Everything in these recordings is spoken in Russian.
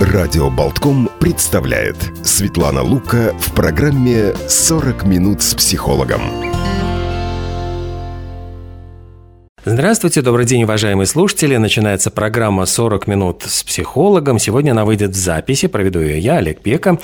Радио Болтком представляет Светлана Лука в программе «40 минут с психологом». Здравствуйте, добрый день, уважаемые слушатели. Начинается программа «40 минут с психологом». Сегодня она выйдет в записи, проведу ее я, Олег Пека.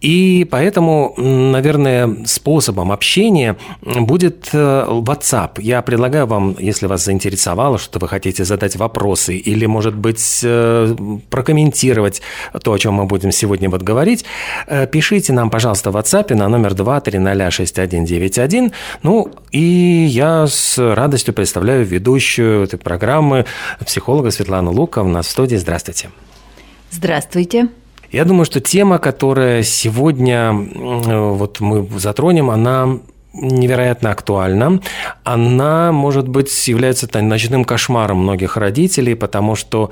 И поэтому, наверное, способом общения будет э, WhatsApp. Я предлагаю вам, если вас заинтересовало, что вы хотите задать вопросы или, может быть, э, прокомментировать то, о чем мы будем сегодня вот говорить, э, пишите нам, пожалуйста, в WhatsApp на номер 2306191. Ну, и я с радостью представляю ведущую этой программы, психолога Светлана Лука у нас в студии. Здравствуйте. Здравствуйте. Я думаю, что тема, которая сегодня вот мы затронем, она невероятно актуальна. Она, может быть, является ночным кошмаром многих родителей, потому что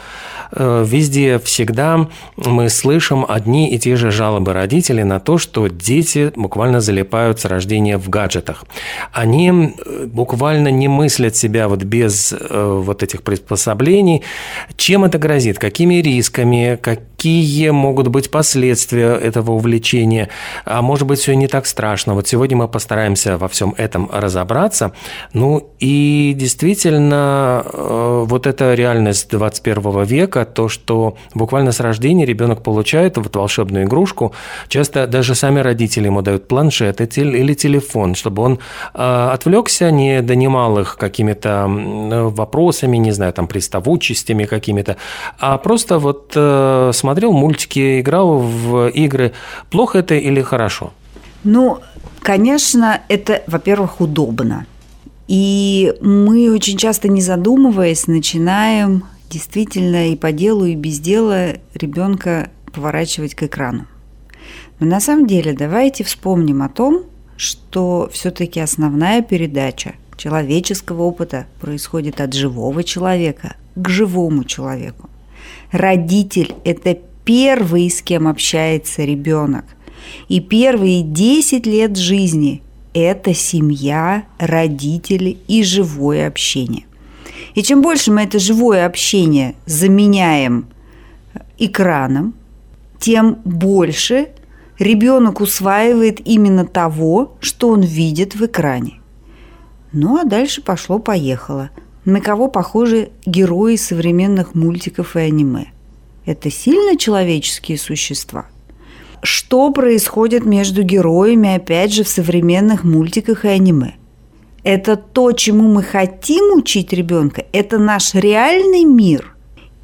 э, везде всегда мы слышим одни и те же жалобы родителей на то, что дети буквально залипают с рождения в гаджетах. Они э, буквально не мыслят себя вот без э, вот этих приспособлений. Чем это грозит? Какими рисками? Какие могут быть последствия этого увлечения? А может быть, все не так страшно. Вот сегодня мы постараемся во всем этом разобраться. Ну и действительно, э, вот эта реальность 21 века, то, что буквально с рождения ребенок получает вот волшебную игрушку, часто даже сами родители ему дают планшет или телефон, чтобы он э, отвлекся, не донимал их какими-то вопросами, не знаю, там, приставучестями какими-то, а просто вот э, смотрел мультики, играл в игры. Плохо это или хорошо? Ну, Конечно, это, во-первых, удобно. И мы очень часто, не задумываясь, начинаем действительно и по делу, и без дела ребенка поворачивать к экрану. Но на самом деле давайте вспомним о том, что все-таки основная передача человеческого опыта происходит от живого человека к живому человеку. Родитель – это первый, с кем общается ребенок. И первые 10 лет жизни – это семья, родители и живое общение. И чем больше мы это живое общение заменяем экраном, тем больше ребенок усваивает именно того, что он видит в экране. Ну а дальше пошло-поехало. На кого похожи герои современных мультиков и аниме? Это сильно человеческие существа – что происходит между героями, опять же, в современных мультиках и аниме. Это то, чему мы хотим учить ребенка, это наш реальный мир.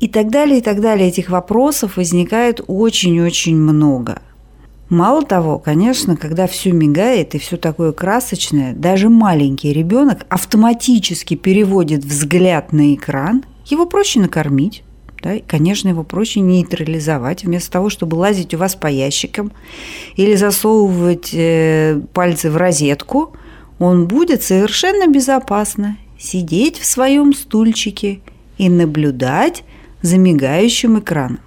И так далее, и так далее. Этих вопросов возникает очень-очень много. Мало того, конечно, когда все мигает и все такое красочное, даже маленький ребенок автоматически переводит взгляд на экран, его проще накормить, да, и, конечно, его проще нейтрализовать, вместо того, чтобы лазить у вас по ящикам или засовывать э, пальцы в розетку, он будет совершенно безопасно сидеть в своем стульчике и наблюдать за мигающим экраном.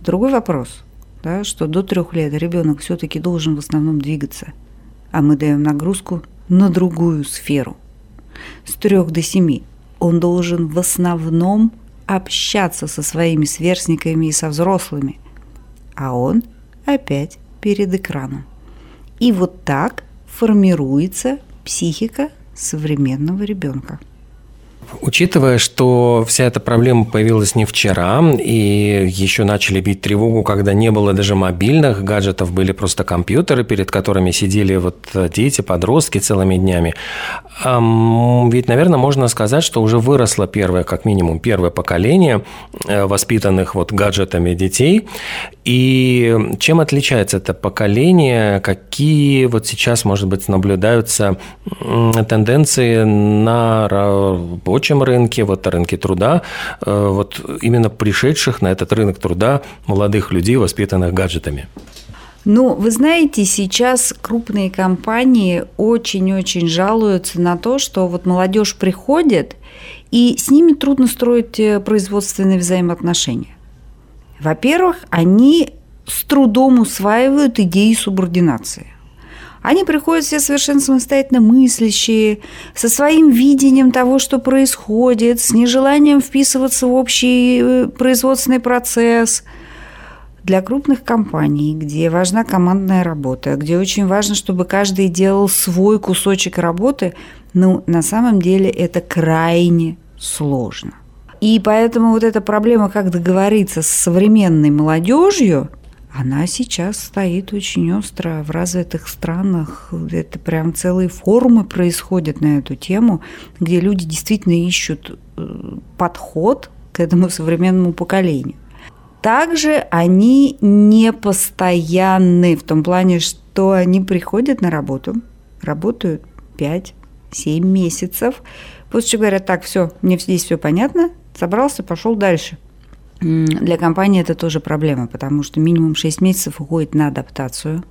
Другой вопрос, да, что до трех лет ребенок все-таки должен в основном двигаться, а мы даем нагрузку на другую сферу. С трех до семи он должен в основном общаться со своими сверстниками и со взрослыми, а он опять перед экраном. И вот так формируется психика современного ребенка. Учитывая, что вся эта проблема появилась не вчера, и еще начали бить тревогу, когда не было даже мобильных гаджетов, были просто компьютеры, перед которыми сидели вот дети, подростки целыми днями, ведь, наверное, можно сказать, что уже выросло первое, как минимум, первое поколение э, воспитанных вот гаджетами детей. И чем отличается это поколение? Какие вот сейчас, может быть, наблюдаются тенденции на рабочем рынке, вот на рынке труда, э, вот именно пришедших на этот рынок труда молодых людей, воспитанных гаджетами? Ну, вы знаете, сейчас крупные компании очень-очень жалуются на то, что вот молодежь приходит, и с ними трудно строить э, производственные взаимоотношения. Во-первых, они с трудом усваивают идеи субординации. Они приходят все совершенно самостоятельно мыслящие, со своим видением того, что происходит, с нежеланием вписываться в общий э, производственный процесс – для крупных компаний, где важна командная работа, где очень важно, чтобы каждый делал свой кусочек работы, ну, на самом деле это крайне сложно. И поэтому вот эта проблема, как договориться с современной молодежью, она сейчас стоит очень остро в развитых странах. Это прям целые форумы происходят на эту тему, где люди действительно ищут э, подход к этому современному поколению. Также они не постоянны в том плане, что они приходят на работу, работают 5-7 месяцев, после чего говорят, так, все, мне здесь все понятно, собрался, пошел дальше. Для компании это тоже проблема, потому что минимум 6 месяцев уходит на адаптацию,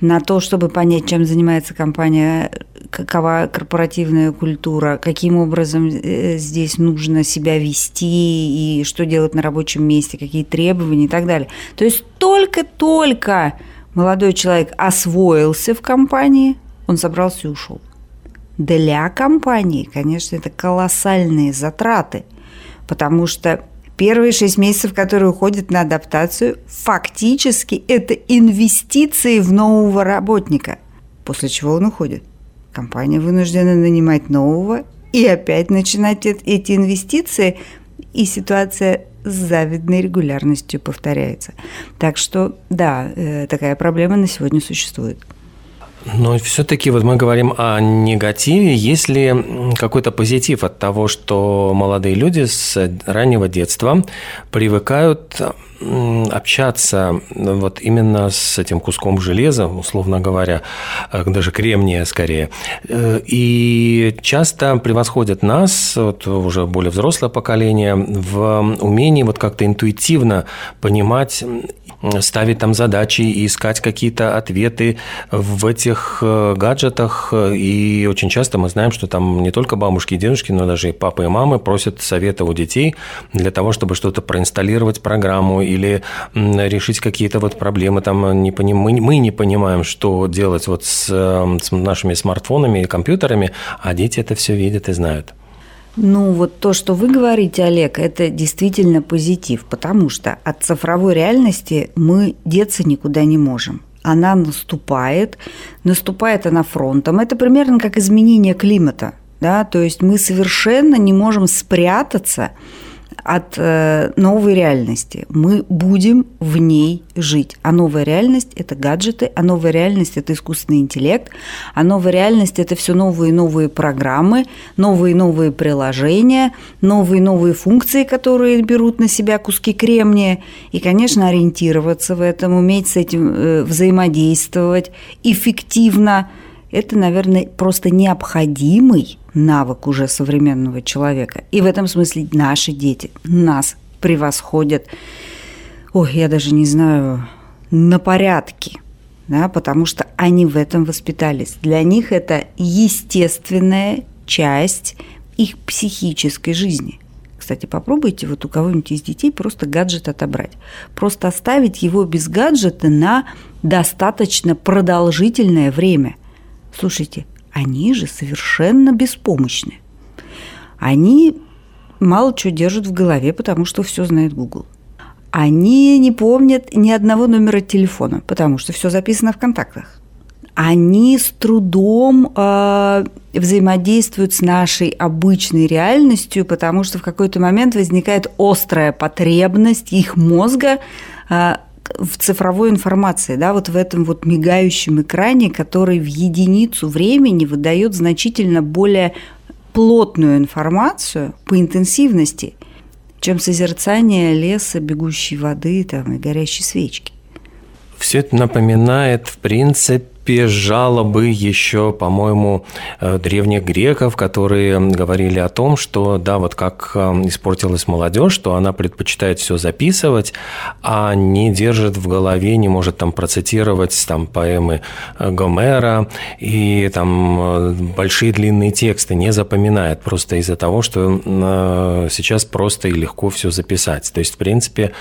на то, чтобы понять, чем занимается компания, какова корпоративная культура, каким образом э, здесь нужно себя вести и что делать на рабочем месте, какие требования и так далее. То есть только-только молодой человек освоился в компании, он собрался и ушел. Для компании, конечно, это колоссальные затраты, потому что Первые шесть месяцев, которые уходят на адаптацию, фактически это инвестиции в нового работника, после чего он уходит. Компания вынуждена нанимать нового и опять начинать эти инвестиции, и ситуация с завидной регулярностью повторяется. Так что, да, э, такая проблема на сегодня существует. Но все-таки вот мы говорим о негативе. Есть ли какой-то позитив от того, что молодые люди с раннего детства привыкают общаться вот именно с этим куском железа, условно говоря, э, даже кремния скорее, э, и часто превосходят нас, вот уже более взрослое поколение, в умении вот как-то интуитивно понимать ставить там задачи и искать какие-то ответы в этих э, гаджетах. И очень часто мы знаем, что там не только бабушки и дедушки, но даже и папы и мамы просят совета у детей для того, чтобы что-то проинсталлировать программу или решить какие-то вот проблемы. Там не поним... мы, мы не понимаем, что делать вот с, э, с нашими смартфонами и компьютерами, а дети это все видят и знают. Ну, вот то, что вы говорите, Олег, это действительно позитив, потому что от цифровой реальности мы деться никуда не можем. Она наступает, наступает она фронтом. Это примерно как изменение климата. Да? То есть мы совершенно не можем спрятаться от э, новой реальности. Мы будем в ней жить. А новая реальность – это гаджеты, а новая реальность – это искусственный интеллект, а новая реальность – это все новые и новые программы, новые и новые приложения, новые и новые функции, которые берут на себя куски кремния. И, конечно, ориентироваться в этом, уметь с этим э, взаимодействовать эффективно – это, наверное, просто необходимый навык уже современного человека. И в этом смысле наши дети нас превосходят, ой, я даже не знаю, на порядке, да, потому что они в этом воспитались. Для них это естественная часть их психической жизни. Кстати, попробуйте вот у кого-нибудь из детей просто гаджет отобрать. Просто оставить его без гаджета на достаточно продолжительное время. Слушайте, они же совершенно беспомощны. Они мало чего держат в голове, потому что все знает Google. Они не помнят ни одного номера телефона, потому что все записано в контактах. Они с трудом э, взаимодействуют с нашей обычной реальностью, потому что в какой-то момент возникает острая потребность их мозга э, в цифровой информации, да, вот в этом вот мигающем экране, который в единицу времени выдает значительно более плотную информацию по интенсивности, чем созерцание леса, бегущей воды там, и горящей свечки. Все это напоминает, в принципе, принципе, жалобы еще, по-моему, э, древних греков, которые говорили о том, что, да, вот как э, испортилась молодежь, что она предпочитает все записывать, а не держит в голове, не может там процитировать там поэмы э, Гомера и там большие длинные тексты, не запоминает просто из-за того, что сейчас просто и легко все записать. То есть, в принципе,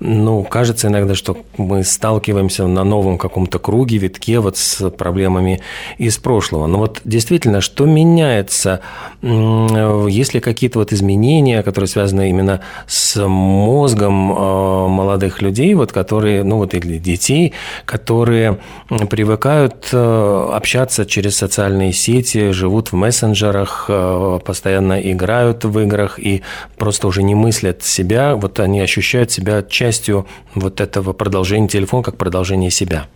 ну, кажется иногда, что мы сталкиваемся на новом каком-то круге, витке вот с с проблемами из прошлого. Но вот действительно, что меняется, есть ли какие-то вот изменения, которые связаны именно с мозгом э, молодых людей, вот которые, ну вот или детей, которые привыкают э, общаться через социальные сети, живут в мессенджерах, э, постоянно играют в играх и просто уже не мыслят себя, вот они ощущают себя частью вот этого продолжения телефона, как продолжение себя.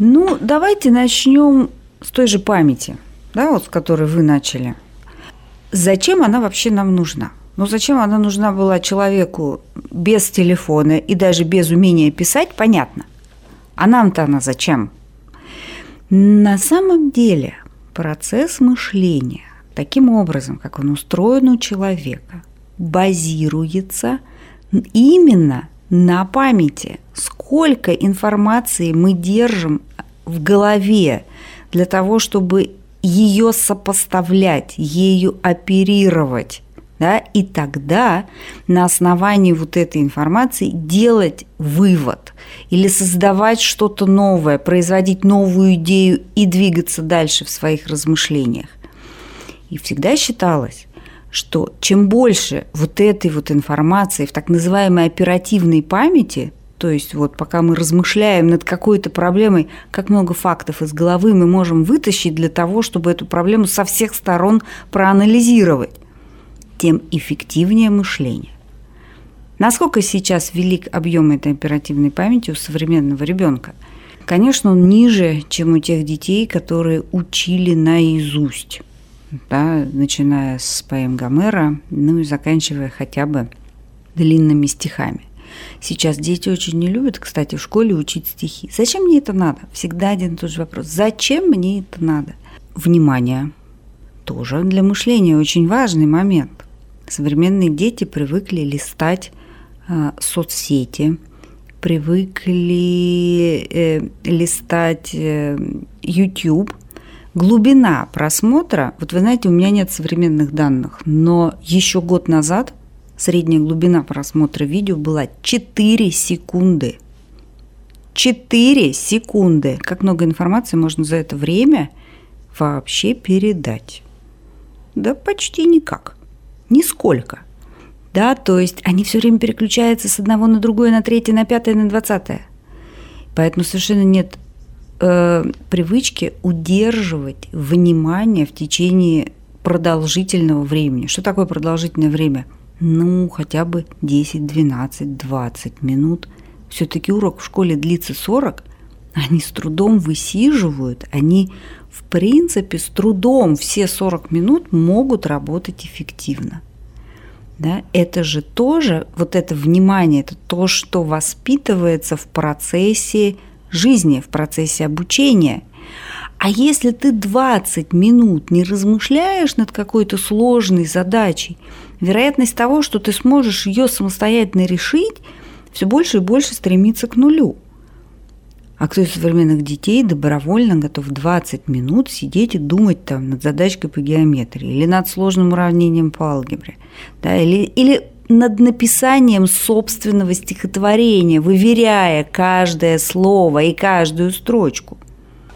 Ну, давайте начнем с той же памяти, да, вот с которой вы начали. Зачем она вообще нам нужна? Ну, зачем она нужна была человеку без телефона и даже без умения писать, понятно. А нам-то она зачем? На самом деле процесс мышления таким образом, как он устроен у человека, базируется именно на памяти. Сколько информации мы держим в голове для того, чтобы ее сопоставлять, ею оперировать. Да, и тогда на основании вот этой информации делать вывод или создавать что-то новое, производить новую идею и двигаться дальше в своих размышлениях. И всегда считалось, что чем больше вот этой вот информации в так называемой оперативной памяти, то есть вот пока мы размышляем над какой-то проблемой, как много фактов из головы мы можем вытащить для того, чтобы эту проблему со всех сторон проанализировать, тем эффективнее мышление. Насколько сейчас велик объем этой оперативной памяти у современного ребенка? Конечно, он ниже, чем у тех детей, которые учили наизусть да, начиная с поэм Гомера, ну и заканчивая хотя бы длинными стихами. Сейчас дети очень не любят, кстати, в школе учить стихи. Зачем мне это надо? Всегда один и тот же вопрос. Зачем мне это надо? Внимание. Тоже для мышления очень важный момент. Современные дети привыкли листать э, соцсети, привыкли э, листать э, YouTube – Глубина просмотра, вот вы знаете, у меня нет современных данных, но еще год назад средняя глубина просмотра видео была 4 секунды. 4 секунды. Как много информации можно за это время вообще передать? Да почти никак. Нисколько. Да, то есть они все время переключаются с одного на другое, на третье, на пятое, на двадцатое. Поэтому совершенно нет э, привычки удерживать внимание в течение продолжительного времени. Что такое продолжительное время? Ну, хотя бы 10, 12, 20 минут. Все-таки урок в школе длится 40, они с трудом высиживают, они в принципе с трудом все 40 минут могут работать эффективно. Да? Это же тоже, вот это внимание, это то, что воспитывается в процессе жизни, в процессе обучения. А если ты 20 минут не размышляешь над какой-то сложной задачей, вероятность того, что ты сможешь ее самостоятельно решить, все больше и больше стремится к нулю. А кто из современных детей добровольно готов 20 минут сидеть и думать там над задачкой по геометрии или над сложным уравнением по алгебре, да, или, или над написанием собственного стихотворения, выверяя каждое слово и каждую строчку.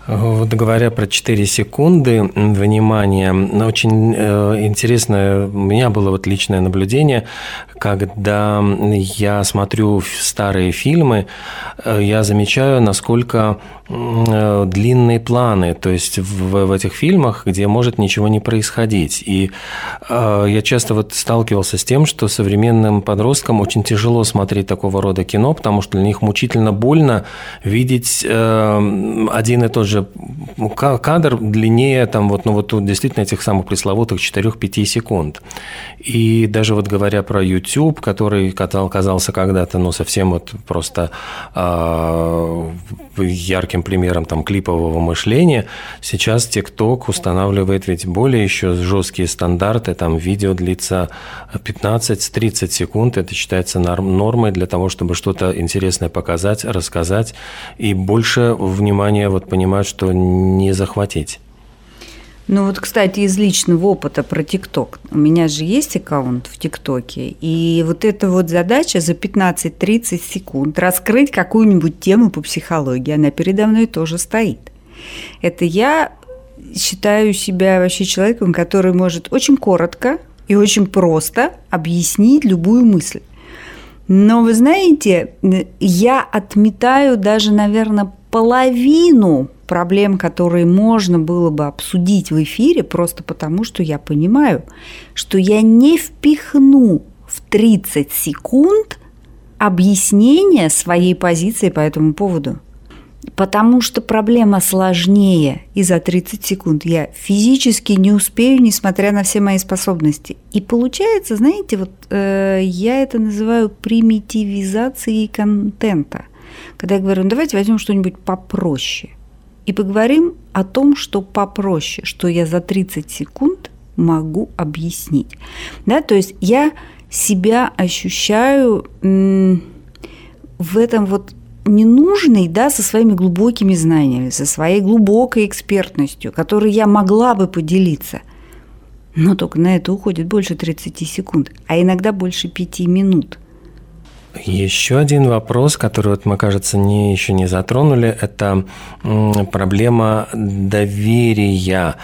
Вот говоря про 4 секунды внимания, очень э, интересное у меня было вот личное наблюдение, когда я смотрю старые фильмы, э, я замечаю, насколько Э, длинные планы, то есть в, в этих фильмах, где может ничего не происходить. И э, я часто вот сталкивался с тем, что современным подросткам очень тяжело смотреть такого рода кино, потому что для них мучительно больно видеть э, один и тот же кадр длиннее, там вот, ну вот тут действительно этих самых пресловутых 4-5 секунд. И даже вот говоря про YouTube, который казался когда-то, ну, совсем вот просто э, ярким примером там, клипового мышления, сейчас TikTok устанавливает ведь более еще жесткие стандарты, там видео длится 15-30 секунд, это считается нормой для того, чтобы что-то интересное показать, рассказать, и больше внимания вот понимают, что не захватить. Ну вот, кстати, из личного опыта про ТикТок. У меня же есть аккаунт в ТикТоке, и вот эта вот задача за 15-30 секунд раскрыть какую-нибудь тему по психологии, она передо мной тоже стоит. Это я считаю себя вообще человеком, который может очень коротко и очень просто объяснить любую мысль. Но вы знаете, я отметаю даже, наверное, половину проблем, которые можно было бы обсудить в эфире, просто потому что я понимаю, что я не впихну в 30 секунд объяснение своей позиции по этому поводу. Потому что проблема сложнее, и за 30 секунд я физически не успею, несмотря на все мои способности. И получается, знаете, вот э, я это называю примитивизацией контента. Когда я говорю, ну, давайте возьмем что-нибудь попроще. И поговорим о том, что попроще, что я за 30 секунд могу объяснить. Да, то есть я себя ощущаю в этом вот ненужный, да, со своими глубокими знаниями, со своей глубокой экспертностью, которой я могла бы поделиться. Но только на это уходит больше 30 секунд, а иногда больше 5 минут – еще один вопрос, который вот мы, кажется, не, еще не затронули, это проблема доверия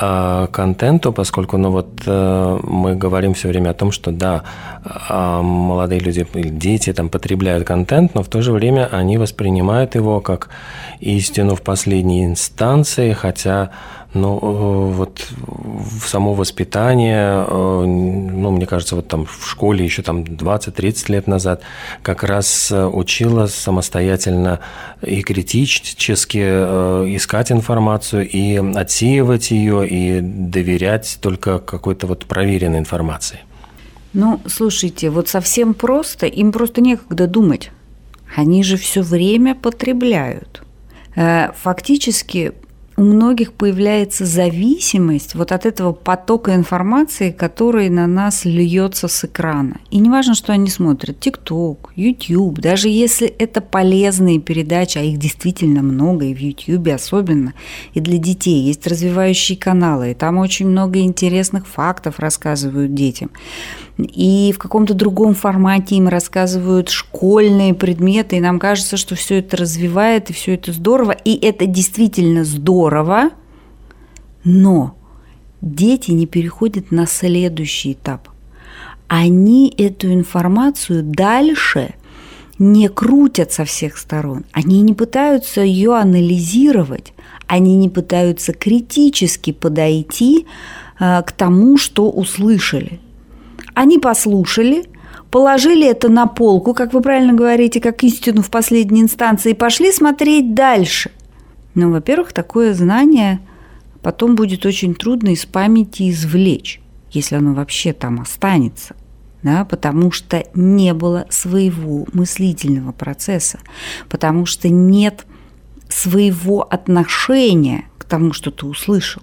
э, контенту, поскольку ну, вот, э, мы говорим все время о том, что да, э, молодые люди, дети там потребляют контент, но в то же время они воспринимают его как истину в последней инстанции, хотя ну, э, вот само воспитание, э, ну, мне кажется, вот там в школе еще там 20-30 лет назад как раз э, учила самостоятельно и критически искать информацию, и отсеивать ее, и доверять только какой-то вот проверенной информации. Ну, слушайте, вот совсем просто, им просто некогда думать. Они же все время потребляют. Фактически у многих появляется зависимость вот от этого потока информации, который на нас льется с экрана. И не важно, что они смотрят, ТикТок, YouTube, даже если это полезные передачи, а их действительно много, и в YouTube особенно, и для детей есть развивающие каналы, и там очень много интересных фактов рассказывают детям и в каком-то другом формате им рассказывают школьные предметы, и нам кажется, что все это развивает, и все это здорово, и это действительно здорово, но дети не переходят на следующий этап. Они эту информацию дальше не крутят со всех сторон, они не пытаются ее анализировать, они не пытаются критически подойти э, к тому, что услышали – они послушали, положили это на полку, как вы правильно говорите, как истину в последней инстанции, и пошли смотреть дальше. Ну, во-первых, такое знание потом будет очень трудно из памяти извлечь, если оно вообще там останется. Да, потому что не было своего мыслительного процесса, потому что нет своего отношения к тому, что ты услышал.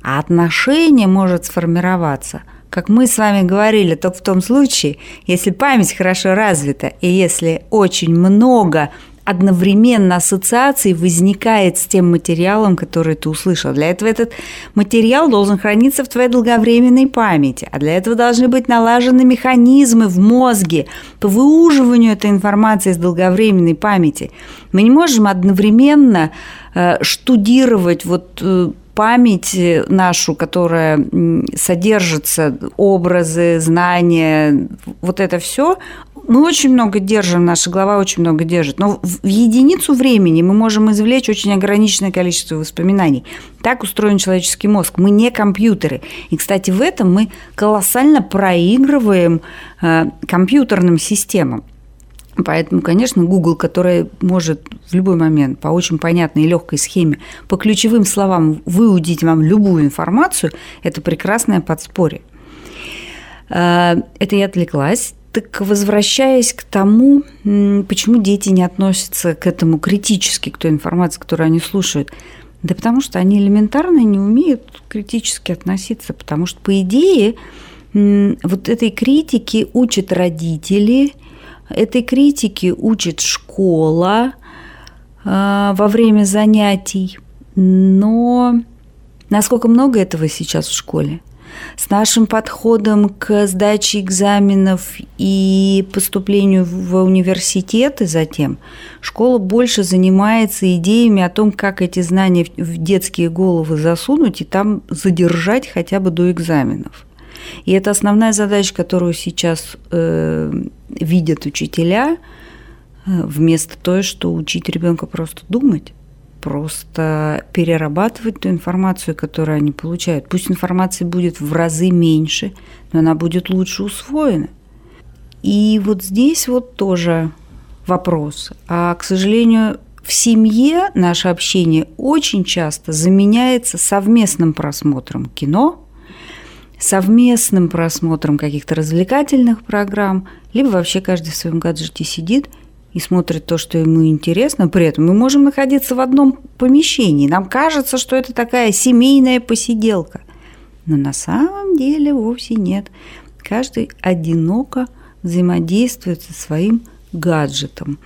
А отношение может сформироваться – как мы с вами говорили, только в том случае, если память хорошо развита и если очень много одновременно ассоциаций возникает с тем материалом, который ты услышал. Для этого этот материал должен храниться в твоей долговременной памяти, а для этого должны быть налажены механизмы в мозге по выуживанию этой информации из долговременной памяти. Мы не можем одновременно э, штудировать вот э, память нашу, которая содержится, образы, знания, вот это все, мы очень много держим, наша голова очень много держит, но в единицу времени мы можем извлечь очень ограниченное количество воспоминаний. Так устроен человеческий мозг. Мы не компьютеры. И, кстати, в этом мы колоссально проигрываем э, компьютерным системам. Поэтому, конечно, Google, который может в любой момент по очень понятной и легкой схеме, по ключевым словам выудить вам любую информацию, это прекрасное подспорье. А, это я отвлеклась. Так возвращаясь к тому, почему дети не относятся к этому критически, к той информации, которую они слушают, да потому что они элементарно не умеют критически относиться, потому что, по идее, вот этой критики учат родители – Этой критики учит школа э, во время занятий, но насколько много этого сейчас в школе? с нашим подходом к сдаче экзаменов и поступлению в университеты затем, школа больше занимается идеями о том, как эти знания в детские головы засунуть и там задержать хотя бы до экзаменов. И это основная задача, которую сейчас э, видят учителя, э, вместо той, что учить ребенка просто думать просто перерабатывать ту информацию, которую они получают. Пусть информации будет в разы меньше, но она будет лучше усвоена. И вот здесь вот тоже вопрос. А, к сожалению, в семье наше общение очень часто заменяется совместным просмотром кино, совместным просмотром каких-то развлекательных программ, либо вообще каждый в своем гаджете сидит – и смотрит то, что ему интересно, при этом мы можем находиться в одном помещении. Нам кажется, что это такая семейная посиделка. Но на самом деле вовсе нет. Каждый одиноко взаимодействует со своим гаджетом.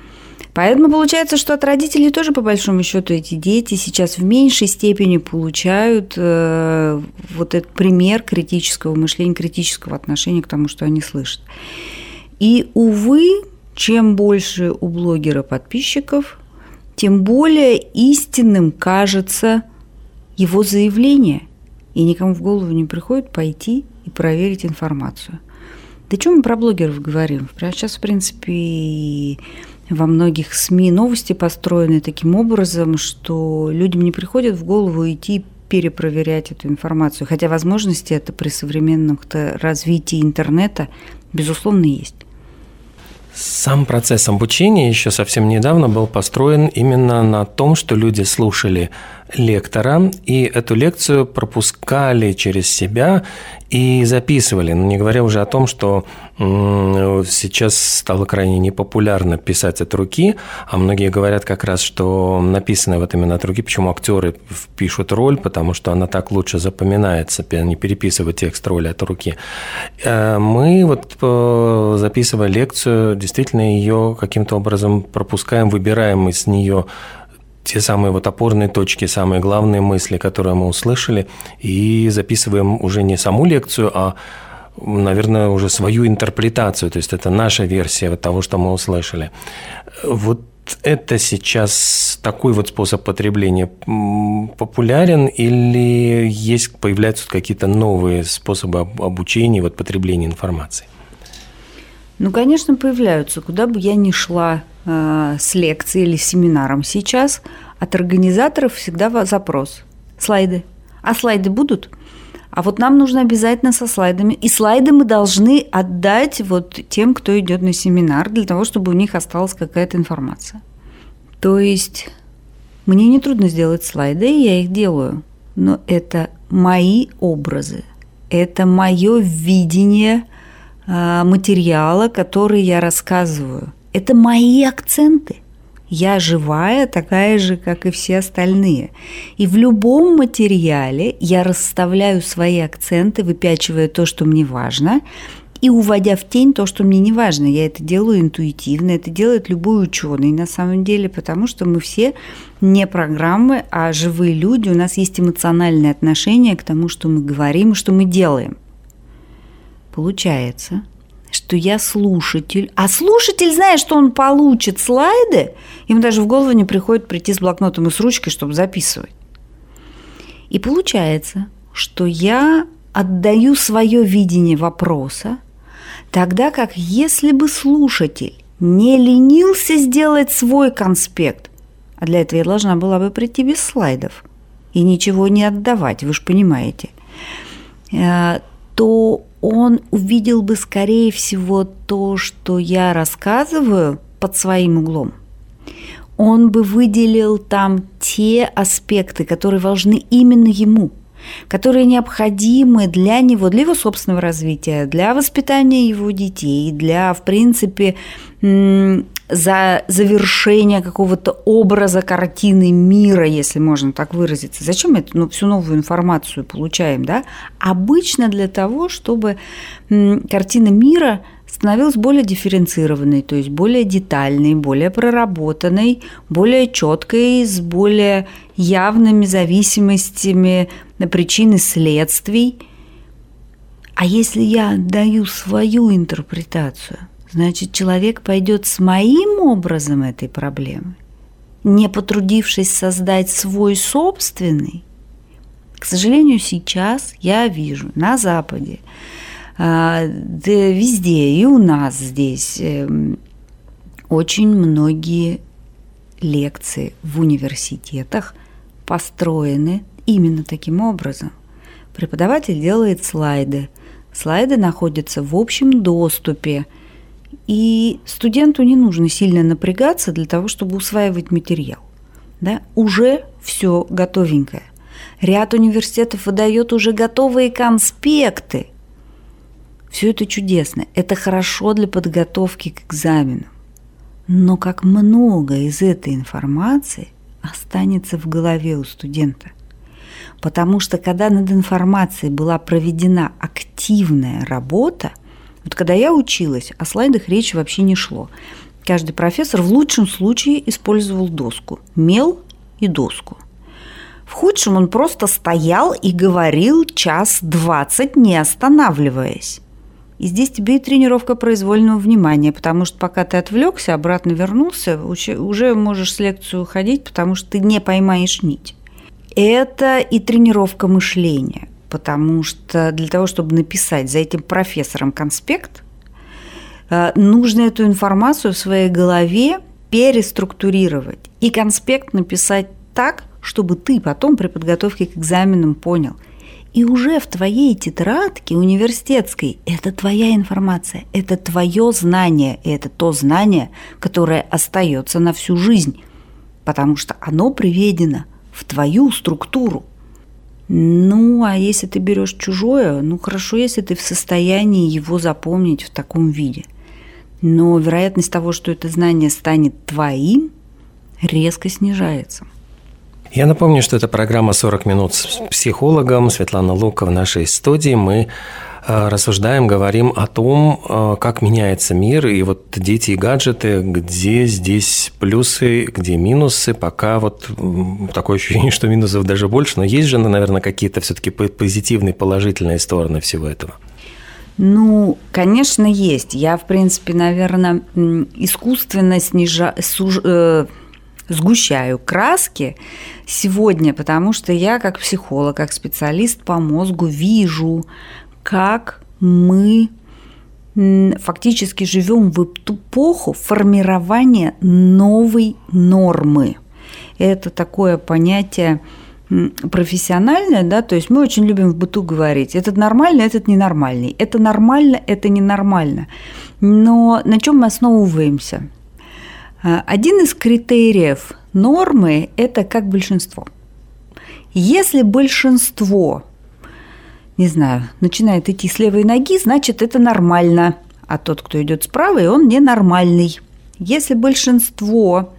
Поэтому получается, что от родителей тоже, по большому счету, эти дети сейчас в меньшей степени получают э, вот этот пример критического мышления, критического отношения к тому, что они слышат. И, увы, чем больше у блогера подписчиков, тем более истинным кажется его заявление. И никому в голову не приходит пойти и проверить информацию. Да что мы про блогеров говорим? Прямо сейчас, в принципе, во многих СМИ новости построены таким образом, что людям не приходит в голову идти перепроверять эту информацию. Хотя возможности это при современном развитии интернета, безусловно, есть. Сам процесс обучения еще совсем недавно был построен именно на том, что люди слушали лектора и эту лекцию пропускали через себя и записывали. Но не говоря уже о том, что сейчас стало крайне непопулярно писать от руки, а многие говорят как раз, что написанное вот именно от руки, почему актеры пишут роль, потому что она так лучше запоминается, не переписывать текст роли от руки. Э, мы вот э, записывая лекцию, действительно ее каким-то образом пропускаем, выбираем из нее те самые вот опорные точки, самые главные мысли, которые мы услышали, и записываем уже не саму лекцию, а наверное, уже свою интерпретацию, то есть это наша версия вот того, что мы услышали. Вот это сейчас такой вот способ потребления популярен или есть, появляются какие-то новые способы обучения, вот потребления информации? Ну, конечно, появляются. Куда бы я ни шла э, с лекцией или семинаром сейчас, от организаторов всегда запрос. Слайды. А слайды будут? А вот нам нужно обязательно со слайдами. И слайды мы должны отдать вот тем, кто идет на семинар, для того, чтобы у них осталась какая-то информация. То есть мне не трудно сделать слайды, и я их делаю. Но это мои образы, это мое видение материала, который я рассказываю. Это мои акценты – я живая, такая же, как и все остальные. И в любом материале я расставляю свои акценты, выпячивая то, что мне важно, и уводя в тень то, что мне не важно. Я это делаю интуитивно, это делает любой ученый на самом деле, потому что мы все не программы, а живые люди, у нас есть эмоциональное отношение к тому, что мы говорим и что мы делаем. Получается, что я слушатель. А слушатель знает, что он получит слайды, ему даже в голову не приходит прийти с блокнотом и с ручкой, чтобы записывать. И получается, что я отдаю свое видение вопроса, тогда как если бы слушатель не ленился сделать свой конспект, а для этого я должна была бы прийти без слайдов и ничего не отдавать, вы же понимаете, э, то он увидел бы, скорее всего, то, что я рассказываю под своим углом. Он бы выделил там те аспекты, которые важны именно ему, которые необходимы для него, для его собственного развития, для воспитания его детей, для, в принципе, за завершение какого-то образа картины мира, если можно так выразиться. Зачем мы ну, всю новую информацию получаем? Да? Обычно для того, чтобы картина мира становилась более дифференцированной, то есть более детальной, более проработанной, более четкой, с более явными зависимостями на причины следствий. А если я даю свою интерпретацию, значит, человек пойдет с моим образом этой проблемы, не потрудившись создать свой собственный. К сожалению, сейчас я вижу на Западе, а, да везде, и у нас здесь эм, очень многие лекции в университетах построены именно таким образом. Преподаватель делает слайды. Слайды находятся в общем доступе. И студенту не нужно сильно напрягаться для того, чтобы усваивать материал. Да? Уже все готовенькое. Ряд университетов выдает уже готовые конспекты. Все это чудесно. Это хорошо для подготовки к экзамену. Но как много из этой информации останется в голове у студента. Потому что когда над информацией была проведена активная работа, вот когда я училась, о слайдах речи вообще не шло. Каждый профессор в лучшем случае использовал доску, мел и доску. В худшем он просто стоял и говорил час двадцать, не останавливаясь. И здесь тебе и тренировка произвольного внимания, потому что пока ты отвлекся, обратно вернулся, уже можешь с лекцию ходить, потому что ты не поймаешь нить. Это и тренировка мышления, потому что для того, чтобы написать за этим профессором конспект, э, нужно эту информацию в своей голове переструктурировать и конспект написать так, чтобы ты потом при подготовке к экзаменам понял – и уже в твоей тетрадке университетской это твоя информация, это твое знание, и это то знание, которое остается на всю жизнь, потому что оно приведено в твою структуру. Ну, а если ты берешь чужое, ну хорошо, если ты в состоянии его запомнить в таком виде. Но вероятность того, что это знание станет твоим, резко снижается. Я напомню, что это программа «40 минут с психологом». Светлана Лука в нашей студии. Мы рассуждаем, говорим о том, э, как меняется мир, и вот дети и гаджеты, где здесь плюсы, где минусы, пока вот такое ощущение, что минусов даже больше, но есть же, наверное, какие-то все-таки позитивные, положительные стороны всего этого. Ну, конечно, есть. Я, в принципе, наверное, искусственно снижаю, суж... Э, сгущаю краски сегодня, потому что я как психолог, как специалист по мозгу вижу, как мы фактически живем в эпоху формирования новой нормы. Это такое понятие профессиональное, да, то есть мы очень любим в быту говорить, этот нормально, этот ненормальный, это нормально, это ненормально. Но на чем мы основываемся? А, один из критериев нормы – это как большинство. Если большинство, не знаю, начинает идти с левой ноги, значит, это нормально, а тот, кто идет справа, он ненормальный. Если большинство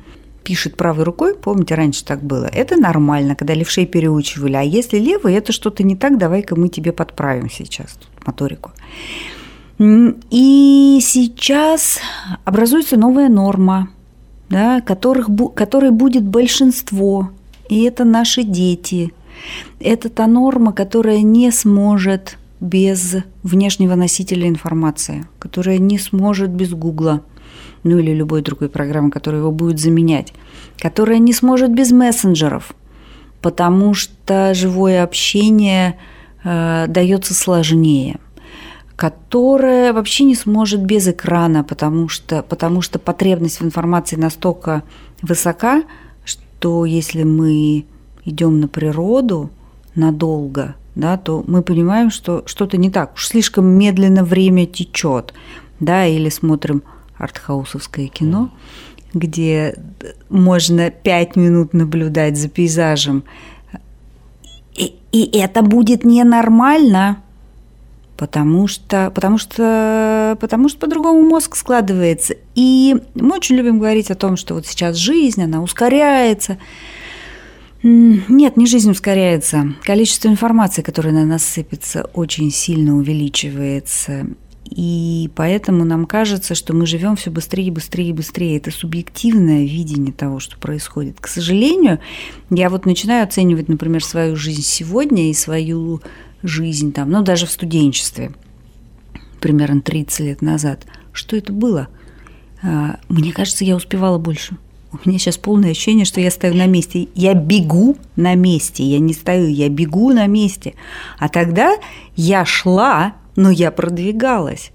пишет правой рукой, помните, раньше так было, это нормально, когда левшей переучивали, а если левый, это что-то не так, давай-ка мы тебе подправим сейчас тут моторику. И сейчас образуется новая норма – да, которых, которой будет большинство, и это наши дети. Это та норма, которая не сможет без внешнего носителя информации, которая не сможет без Гугла, ну или любой другой программы, которая его будет заменять, которая не сможет без мессенджеров, потому что живое общение э, дается сложнее – которая вообще не сможет без экрана, потому что, потому что потребность в информации настолько высока, что если мы идем на природу надолго, да, то мы понимаем, что что-то не так. Уж слишком медленно время течет, да, или смотрим артхаусовское кино, где можно пять минут наблюдать за пейзажем, и, и это будет ненормально потому что, потому что, потому что по-другому мозг складывается. И мы очень любим говорить о том, что вот сейчас жизнь, она ускоряется. Нет, не жизнь ускоряется. Количество информации, которое на нас сыпется, очень сильно увеличивается. И поэтому нам кажется, что мы живем все быстрее быстрее быстрее. Это субъективное видение того, что происходит. К сожалению, я вот начинаю оценивать, например, свою жизнь сегодня и свою жизнь там, ну, даже в студенчестве. примерно 30 лет назад, что это было? А, мне кажется, я успевала больше. У меня сейчас полное ощущение, что я стою на месте. Я бегу на месте. Я не стою, я бегу на месте. А тогда я шла, но я продвигалась.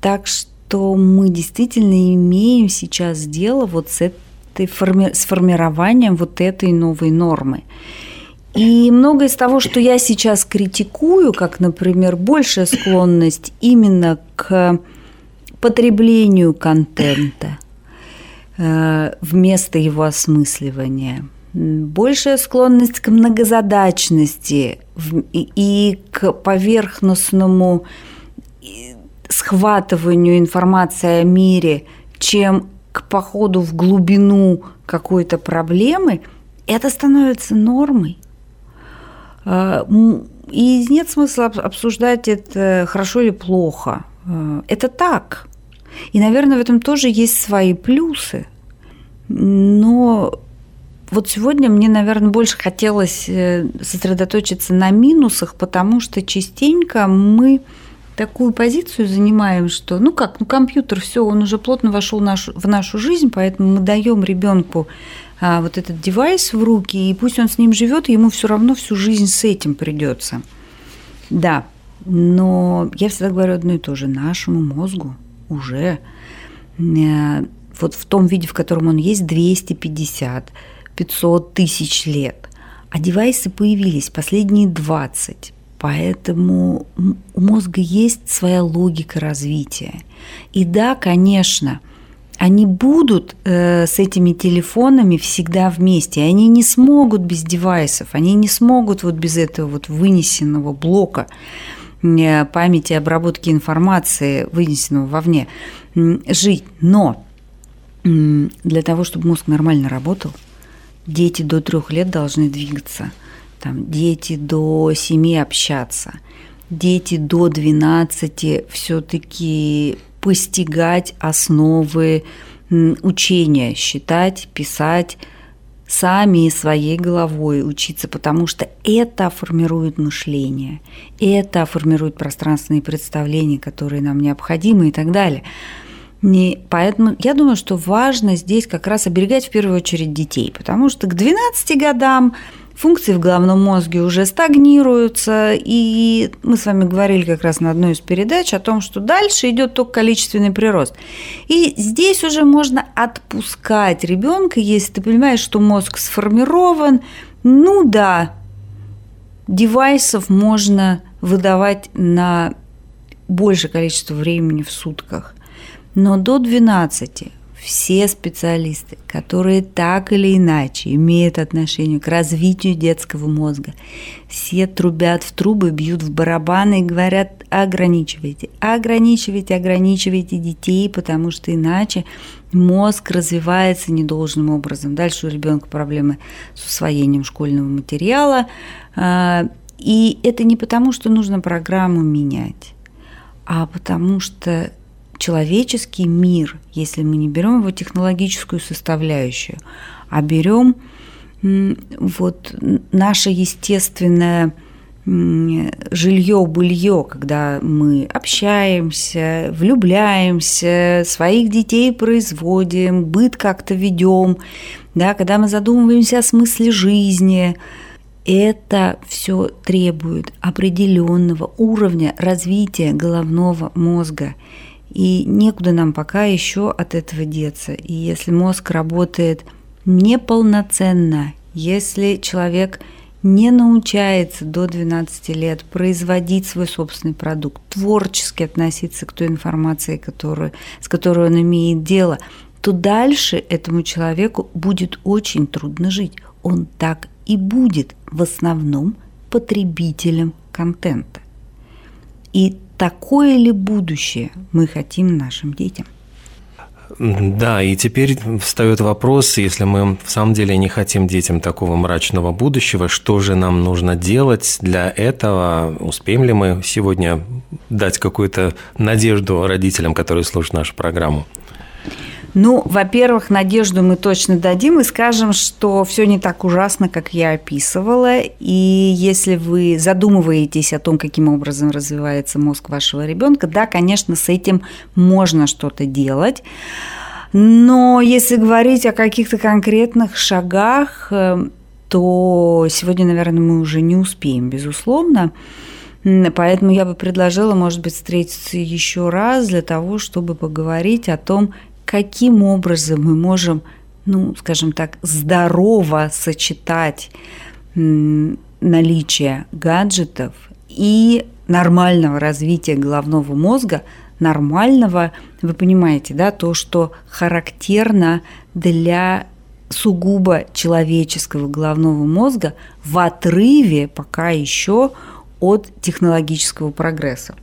Так что мы действительно имеем сейчас дело вот с, этой форми- с формированием вот этой новой нормы. И многое из того, что я сейчас критикую, как, например, большая склонность именно к потреблению контента вместо его осмысливания, большая склонность к многозадачности и к поверхностному схватыванию информации о мире, чем к походу в глубину какой-то проблемы, это становится нормой. А, и нет смысла обсуждать это хорошо или плохо. А, это так. И, наверное, в этом тоже есть свои плюсы. Но вот сегодня мне, наверное, больше хотелось э, сосредоточиться на минусах, потому что частенько мы такую позицию занимаем, что, ну как, ну компьютер, все, он уже плотно вошел в нашу жизнь, поэтому мы даем ребенку а, вот этот девайс в руки, и пусть он с ним живет, ему все равно всю жизнь с этим придется. Да, но я всегда говорю одно и то же. Нашему мозгу уже э, вот в том виде, в котором он есть, 250, 500 тысяч лет. А девайсы появились последние 20. Поэтому у мозга есть своя логика развития. И да, конечно, они будут э, с этими телефонами всегда вместе. Они не смогут без девайсов, они не смогут вот без этого вот вынесенного блока памяти обработки информации, вынесенного вовне, жить. Но для того, чтобы мозг нормально работал, дети до трех лет должны двигаться, там, дети до семи общаться, дети до 12 все-таки постигать основы учения, считать, писать сами своей головой учиться, потому что это формирует мышление, это формирует пространственные представления, которые нам необходимы и так далее. Не, поэтому я думаю, что важно здесь как раз оберегать в первую очередь детей, потому что к 12 годам функции в головном мозге уже стагнируются, и мы с вами говорили как раз на одной из передач о том, что дальше идет только количественный прирост. И здесь уже можно отпускать ребенка, если ты понимаешь, что мозг сформирован, ну да, девайсов можно выдавать на большее количество времени в сутках. Но до 12 все специалисты, которые так или иначе имеют отношение к развитию детского мозга, все трубят в трубы, бьют в барабаны и говорят, ограничивайте, ограничивайте, ограничивайте детей, потому что иначе мозг развивается недолжным образом. Дальше у ребенка проблемы с усвоением школьного материала. А, и это не потому, что нужно программу менять, а потому что человеческий мир, если мы не берем его технологическую составляющую, а берем вот наше естественное жилье, былье, когда мы общаемся, влюбляемся, своих детей производим, быт как-то ведем, да, когда мы задумываемся о смысле жизни, это все требует определенного уровня развития головного мозга. И некуда нам пока еще от этого деться. И если мозг работает неполноценно, если человек не научается до 12 лет производить свой собственный продукт, творчески относиться к той информации, которую, с которой он имеет дело, то дальше этому человеку будет очень трудно жить. Он так и будет в основном потребителем контента. И такое ли будущее мы хотим нашим детям? Да, и теперь встает вопрос, если мы в самом деле не хотим детям такого мрачного будущего, что же нам нужно делать для этого? Успеем ли мы сегодня дать какую-то надежду родителям, которые слушают нашу программу? Ну, во-первых, надежду мы точно дадим и скажем, что все не так ужасно, как я описывала. И если вы задумываетесь о том, каким образом развивается мозг вашего ребенка, да, конечно, с этим можно что-то делать. Но если говорить о каких-то конкретных шагах, э, то сегодня, наверное, мы уже не успеем, безусловно. Поэтому я бы предложила, может быть, встретиться еще раз для того, чтобы поговорить о том, каким образом мы можем, ну, скажем так, здорово сочетать наличие гаджетов и нормального развития головного мозга, нормального, вы понимаете, да, то, что характерно для сугубо человеческого головного мозга в отрыве пока еще от технологического прогресса.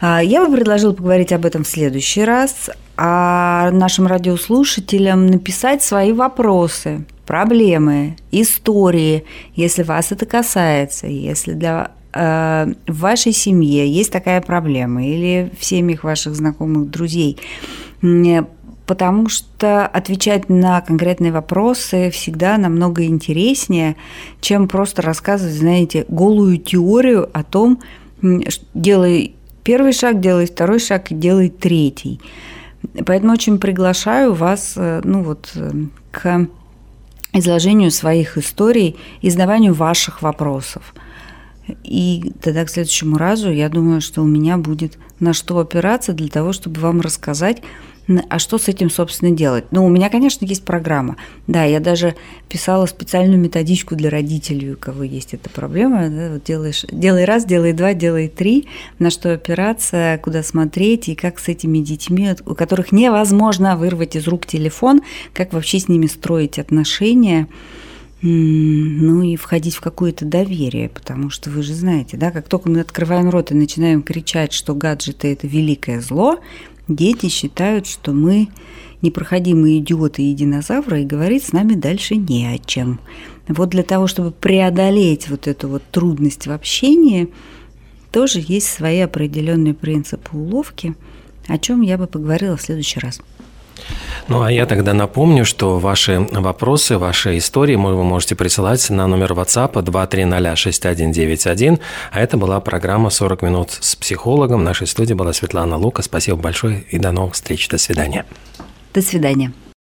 А, я бы предложила поговорить об этом в следующий раз, а нашим радиослушателям написать свои вопросы, проблемы, истории, если вас это касается, если для э, в вашей семье есть такая проблема или в семьях ваших знакомых, друзей, потому что отвечать на конкретные вопросы всегда намного интереснее, чем просто рассказывать, знаете, голую теорию о том, делай первый шаг, делай второй шаг и делай третий. Поэтому очень приглашаю вас э, ну вот, э, к изложению своих историй и задаванию ваших вопросов. И тогда к следующему разу я думаю, что у меня будет на что опираться для того, чтобы вам рассказать, а что с этим, собственно, делать? Ну, у меня, конечно, есть программа. Да, я даже писала специальную методичку для родителей, у кого есть эта проблема. Да, вот делаешь, делай раз, делай два, делай три, на что опираться, куда смотреть и как с этими детьми, у которых невозможно вырвать из рук телефон, как вообще с ними строить отношения ну и входить в какое-то доверие, потому что вы же знаете, да, как только мы открываем рот и начинаем кричать, что гаджеты – это великое зло, Дети считают, что мы непроходимые идиоты и динозавры, и говорить с нами дальше не о чем. Вот для того, чтобы преодолеть вот эту вот трудность в общении, тоже есть свои определенные принципы уловки, о чем я бы поговорила в следующий раз. Ну, а я тогда напомню, что ваши вопросы, ваши истории вы можете присылать на номер WhatsApp 2306191. А это была программа «40 минут с психологом». В нашей студии была Светлана Лука. Спасибо большое и до новых встреч. До свидания. До свидания.